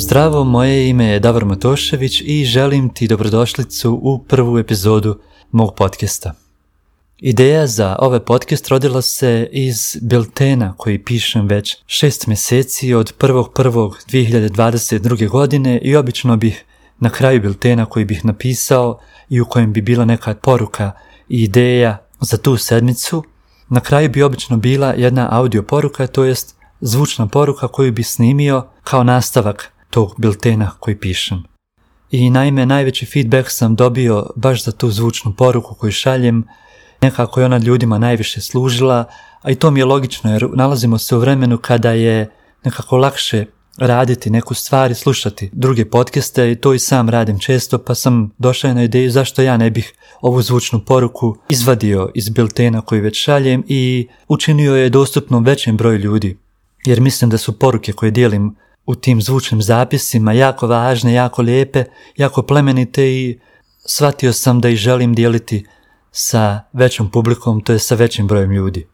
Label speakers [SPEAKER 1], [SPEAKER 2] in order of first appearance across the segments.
[SPEAKER 1] Zdravo, moje ime je Davor Matošević i želim ti dobrodošlicu u prvu epizodu mog podcasta. Ideja za ovaj podcast rodila se iz biltena koji pišem već šest mjeseci od 1.1.2022. godine i obično bih na kraju biltena koji bih napisao i u kojem bi bila neka poruka i ideja za tu sedmicu, na kraju bi obično bila jedna audio poruka, to jest zvučna poruka koju bi snimio kao nastavak tog biltena koji pišem. I naime, najveći feedback sam dobio baš za tu zvučnu poruku koju šaljem, nekako je ona ljudima najviše služila, a i to mi je logično jer nalazimo se u vremenu kada je nekako lakše raditi neku stvar i slušati druge podcaste i to i sam radim često pa sam došao na ideju zašto ja ne bih ovu zvučnu poruku izvadio iz biltena koji već šaljem i učinio je dostupnom većem broju ljudi. Jer mislim da su poruke koje dijelim u tim zvučnim zapisima jako važne, jako lijepe, jako plemenite i shvatio sam da ih želim dijeliti sa većom publikom, to je sa većim brojem ljudi.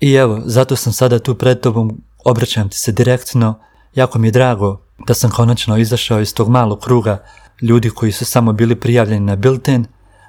[SPEAKER 1] I evo, zato sam sada tu pred tobom, obraćam ti se direktno, jako mi je drago da sam konačno izašao iz tog malog kruga ljudi koji su samo bili prijavljeni na bilten,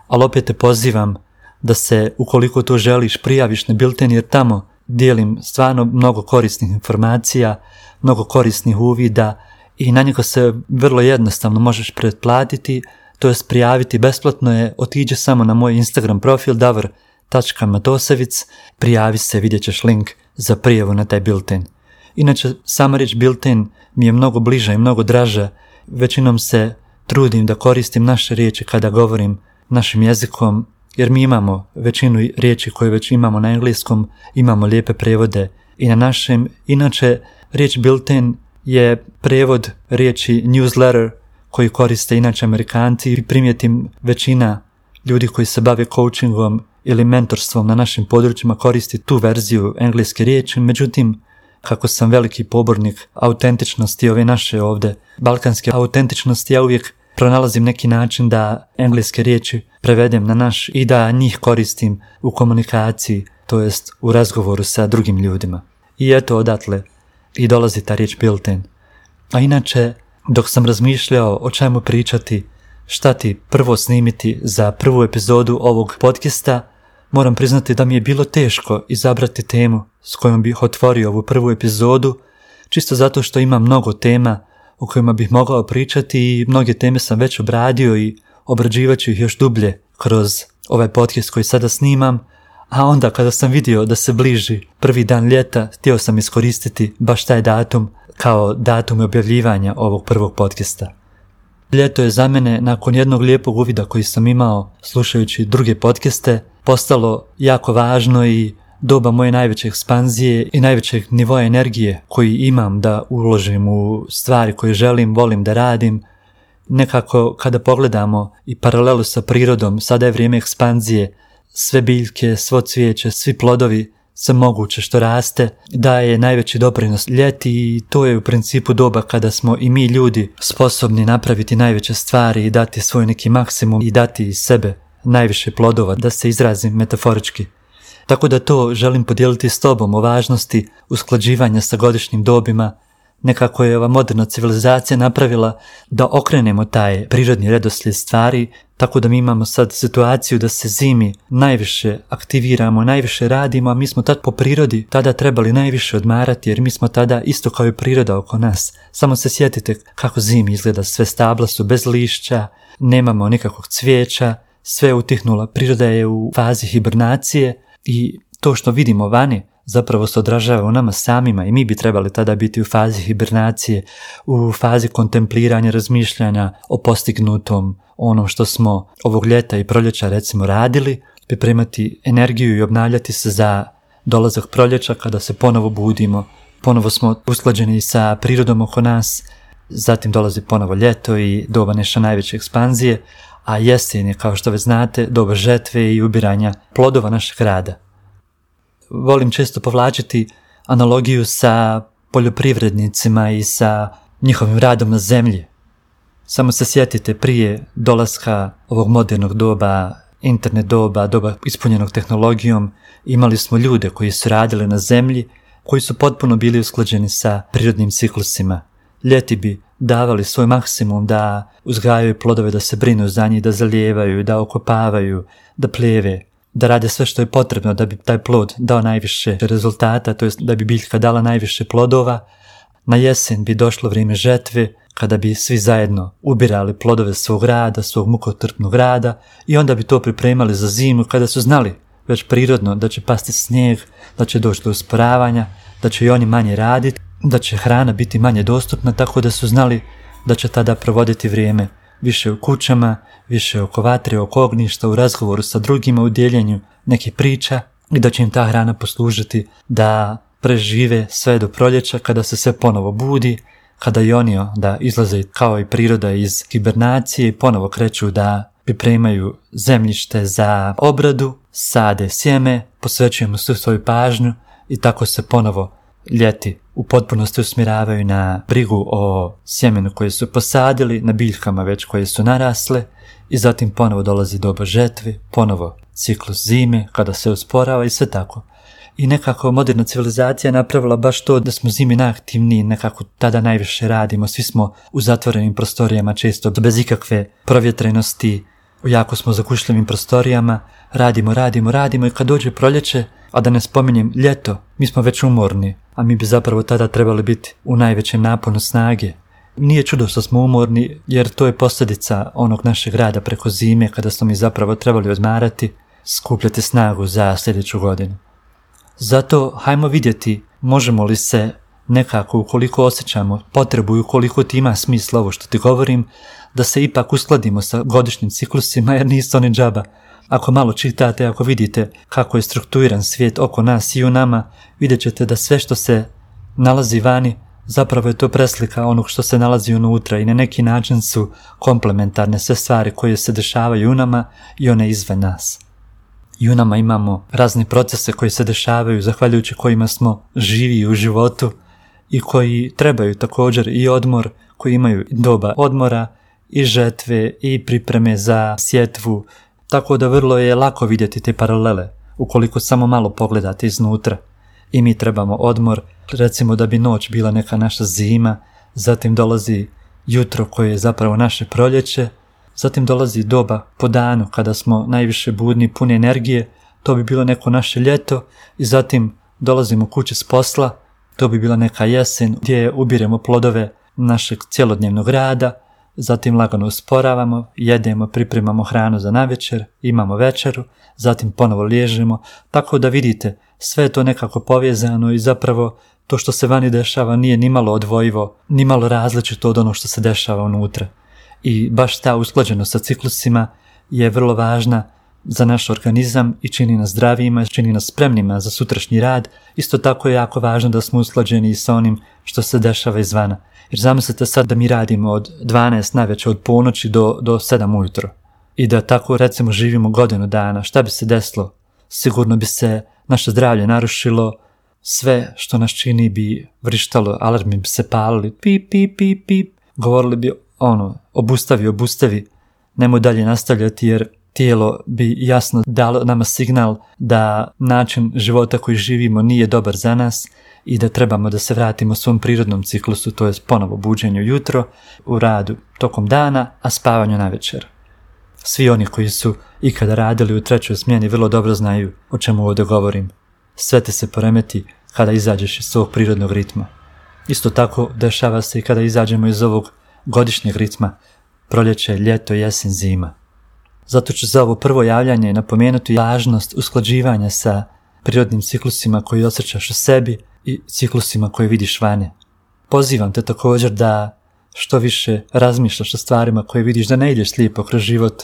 [SPEAKER 1] ali opet te pozivam da se, ukoliko to želiš, prijaviš na bilten jer tamo dijelim stvarno mnogo korisnih informacija, mnogo korisnih uvida i na njega se vrlo jednostavno možeš pretplatiti, to jest prijaviti besplatno je, otiđe samo na moj Instagram profil davor.matosevic, prijavi se, vidjet ćeš link za prijavu na taj bilten. Inače, sama riječ bilten mi je mnogo bliža i mnogo draža, većinom se trudim da koristim naše riječi kada govorim našim jezikom, jer mi imamo većinu riječi koje već imamo na engleskom, imamo lijepe prevode i na našem. Inače, riječ bilten je prevod riječi newsletter koji koriste inače Amerikanci i primijetim većina ljudi koji se bave coachingom ili mentorstvom na našim područjima koristi tu verziju engleske riječi, međutim, kako sam veliki pobornik autentičnosti ove naše ovdje, balkanske autentičnosti, ja uvijek pronalazim neki način da engleske riječi prevedem na naš i da njih koristim u komunikaciji, to jest u razgovoru sa drugim ljudima. I eto odatle i dolazi ta riječ built-in. A inače, dok sam razmišljao o čemu pričati, šta ti prvo snimiti za prvu epizodu ovog podcasta, moram priznati da mi je bilo teško izabrati temu s kojom bih otvorio ovu prvu epizodu, čisto zato što ima mnogo tema o kojima bih mogao pričati i mnoge teme sam već obradio i obrađivat ih još dublje kroz ovaj podcast koji sada snimam, a onda kada sam vidio da se bliži prvi dan ljeta, htio sam iskoristiti baš taj datum kao datum objavljivanja ovog prvog podcasta. Ljeto je za mene, nakon jednog lijepog uvida koji sam imao slušajući druge podcaste, postalo jako važno i doba moje najveće ekspanzije i najvećeg nivoa energije koji imam da uložim u stvari koje želim, volim da radim. Nekako kada pogledamo i paralelu sa prirodom, sada je vrijeme ekspanzije, sve biljke, svo cvijeće, svi plodovi, sve moguće što raste, daje najveći doprinos ljeti i to je u principu doba kada smo i mi ljudi sposobni napraviti najveće stvari i dati svoj neki maksimum i dati iz sebe najviše plodova, da se izrazim metaforički. Tako da to želim podijeliti s tobom o važnosti usklađivanja sa godišnjim dobima, nekako je ova moderna civilizacija napravila da okrenemo taj prirodni redoslijed stvari, tako da mi imamo sad situaciju da se zimi najviše aktiviramo, najviše radimo, a mi smo tad po prirodi tada trebali najviše odmarati, jer mi smo tada isto kao i priroda oko nas. Samo se sjetite kako zimi izgleda, sve stabla su bez lišća, nemamo nikakvog cvijeća, sve je utihnula, priroda je u fazi hibernacije, i to što vidimo vani zapravo se odražava u nama samima i mi bi trebali tada biti u fazi hibernacije, u fazi kontempliranja, razmišljanja o postignutom, onom što smo ovog ljeta i proljeća recimo radili, pripremati energiju i obnavljati se za dolazak proljeća kada se ponovo budimo, ponovo smo usklađeni sa prirodom oko nas, zatim dolazi ponovo ljeto i doba neša najveće ekspanzije, a jesen je, kao što već znate, doba žetve i ubiranja plodova našeg rada. Volim često povlačiti analogiju sa poljoprivrednicima i sa njihovim radom na zemlji. Samo se sjetite prije dolaska ovog modernog doba, internet doba, doba ispunjenog tehnologijom, imali smo ljude koji su radili na zemlji, koji su potpuno bili usklađeni sa prirodnim ciklusima. Ljeti bi davali svoj maksimum da uzgajaju plodove, da se brinu za njih, da zalijevaju, da okopavaju, da plijeve, da rade sve što je potrebno da bi taj plod dao najviše rezultata, to jest da bi biljka dala najviše plodova, na jesen bi došlo vrijeme žetve, kada bi svi zajedno ubirali plodove svog rada, svog mukotrpnog rada i onda bi to pripremali za zimu kada su znali već prirodno da će pasti snijeg, da će doći do usporavanja, da će i oni manje raditi, da će hrana biti manje dostupna, tako da su znali da će tada provoditi vrijeme više u kućama, više oko vatre, oko ognjišta, u razgovoru sa drugima, u dijeljenju nekih priča i da će im ta hrana poslužiti da prežive sve do proljeća kada se sve ponovo budi, kada i oni da izlaze kao i priroda iz hibernacije i ponovo kreću da pripremaju zemljište za obradu, sade sjeme, posvećujemo svu svoju pažnju i tako se ponovo ljeti u potpunosti usmjeravaju na brigu o sjemenu koje su posadili, na biljkama već koje su narasle i zatim ponovo dolazi doba žetvi, ponovo ciklus zime kada se usporava i sve tako. I nekako moderna civilizacija napravila baš to da smo zimi najaktivniji, nekako tada najviše radimo, svi smo u zatvorenim prostorijama često bez ikakve provjetrenosti, u jako smo zakušljivim prostorijama, radimo, radimo, radimo i kad dođe proljeće, a da ne spominjem ljeto, mi smo već umorni, a mi bi zapravo tada trebali biti u najvećem naponu snage. Nije čudo što smo umorni, jer to je posljedica onog našeg rada preko zime, kada smo mi zapravo trebali odmarati, skupljati snagu za sljedeću godinu. Zato hajmo vidjeti možemo li se nekako ukoliko osjećamo potrebu i ukoliko ti ima smisla ovo što ti govorim, da se ipak uskladimo sa godišnjim ciklusima jer nisu oni džaba. Ako malo čitate, ako vidite kako je strukturiran svijet oko nas i u nama, vidjet ćete da sve što se nalazi vani, zapravo je to preslika onog što se nalazi unutra i na neki način su komplementarne sve stvari koje se dešavaju u nama i one izvan nas. I u nama imamo razne procese koji se dešavaju, zahvaljujući kojima smo živi u životu i koji trebaju također i odmor, koji imaju doba odmora i žetve i pripreme za sjetvu, tako da vrlo je lako vidjeti te paralele, ukoliko samo malo pogledate iznutra. I mi trebamo odmor, recimo da bi noć bila neka naša zima, zatim dolazi jutro koje je zapravo naše proljeće, zatim dolazi doba po danu kada smo najviše budni, puni energije, to bi bilo neko naše ljeto i zatim dolazimo kuće s posla, to bi bila neka jesen gdje ubiremo plodove našeg cjelodnevnog rada, zatim lagano usporavamo, jedemo, pripremamo hranu za navečer, imamo večeru, zatim ponovo liježemo, tako da vidite, sve je to nekako povezano i zapravo to što se vani dešava nije nimalo odvojivo, nimalo različito od ono što se dešava unutra. I baš ta usklađenost sa ciklusima je vrlo važna za naš organizam i čini nas zdravijima, čini nas spremnima za sutrašnji rad. Isto tako je jako važno da smo usklađeni sa onim što se dešava izvana. Jer zamislite sad da mi radimo od 12 najveće od ponoći do, do 7 ujutro i da tako recimo živimo godinu dana, šta bi se desilo? Sigurno bi se naše zdravlje narušilo, sve što nas čini bi vrištalo, alarmi bi se palili, pip, pip, pip, pip, govorili bi ono, obustavi, obustavi, nemoj dalje nastavljati jer tijelo bi jasno dalo nama signal da način života koji živimo nije dobar za nas i da trebamo da se vratimo svom prirodnom ciklusu, to je ponovo buđenju jutro, u radu tokom dana, a spavanju na večer. Svi oni koji su ikada radili u trećoj smjeni vrlo dobro znaju o čemu ovdje govorim. Sve te se poremeti kada izađeš iz svog prirodnog ritma. Isto tako dešava se i kada izađemo iz ovog godišnjeg ritma, proljeće, ljeto, jesen, zima. Zato ću za ovo prvo javljanje napomenuti važnost usklađivanja sa prirodnim ciklusima koji osjećaš u sebi i ciklusima koje vidiš vane. Pozivam te također da što više razmišljaš o stvarima koje vidiš, da ne ideš slijepo kroz život.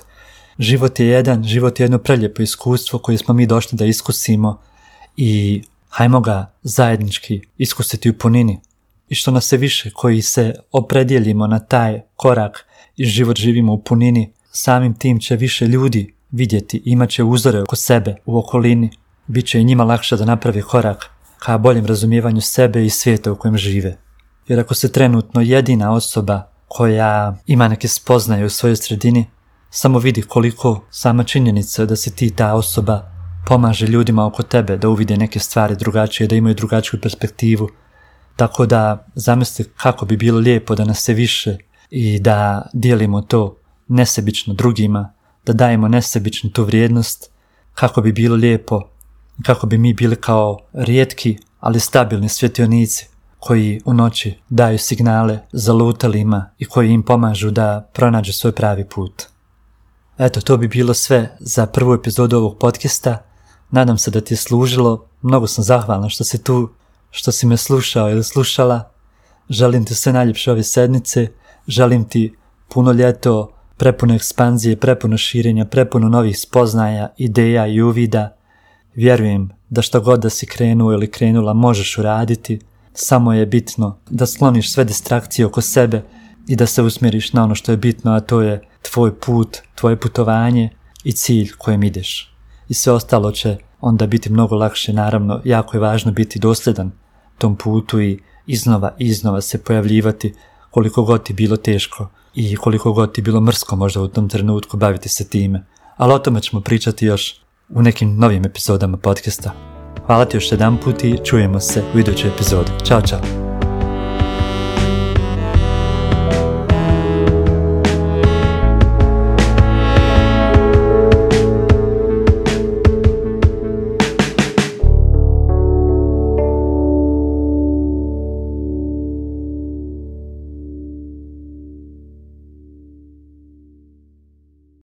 [SPEAKER 1] Život je jedan, život je jedno preljepo iskustvo koje smo mi došli da iskusimo i hajmo ga zajednički iskusiti u punini. I što nas se više koji se opredjelimo na taj korak i život živimo u punini, samim tim će više ljudi vidjeti, imat će uzore oko sebe, u okolini, bit će i njima lakše da napravi korak ka boljem razumijevanju sebe i svijeta u kojem žive. Jer ako se trenutno jedina osoba koja ima neke spoznaje u svojoj sredini, samo vidi koliko sama činjenica da si ti ta osoba pomaže ljudima oko tebe da uvide neke stvari drugačije, da imaju drugačiju perspektivu, Tako da zamisli kako bi bilo lijepo da nas se više i da dijelimo to nesebično drugima, da dajemo nesebično tu vrijednost, kako bi bilo lijepo, kako bi mi bili kao rijetki, ali stabilni svjetionici koji u noći daju signale zalutalima i koji im pomažu da pronađu svoj pravi put. Eto, to bi bilo sve za prvu epizodu ovog podcasta. Nadam se da ti je služilo. Mnogo sam zahvalan što si tu, što si me slušao ili slušala. Želim ti sve najljepše ove sednice. Želim ti puno ljeto, prepuno ekspanzije, prepuno širenja, prepuno novih spoznaja, ideja i uvida. Vjerujem da što god da si krenuo ili krenula možeš uraditi. Samo je bitno da skloniš sve distrakcije oko sebe i da se usmjeriš na ono što je bitno, a to je tvoj put, tvoje putovanje i cilj kojem ideš. I sve ostalo će onda biti mnogo lakše, naravno, jako je važno biti dosljedan tom putu i iznova iznova se pojavljivati koliko god ti bilo teško i koliko god ti bilo mrsko možda u tom trenutku baviti se time. Ali o tome ćemo pričati još u nekim novim epizodama podcasta. Hvala ti još jedan put i čujemo se u idućoj epizodi. Ćao, čao!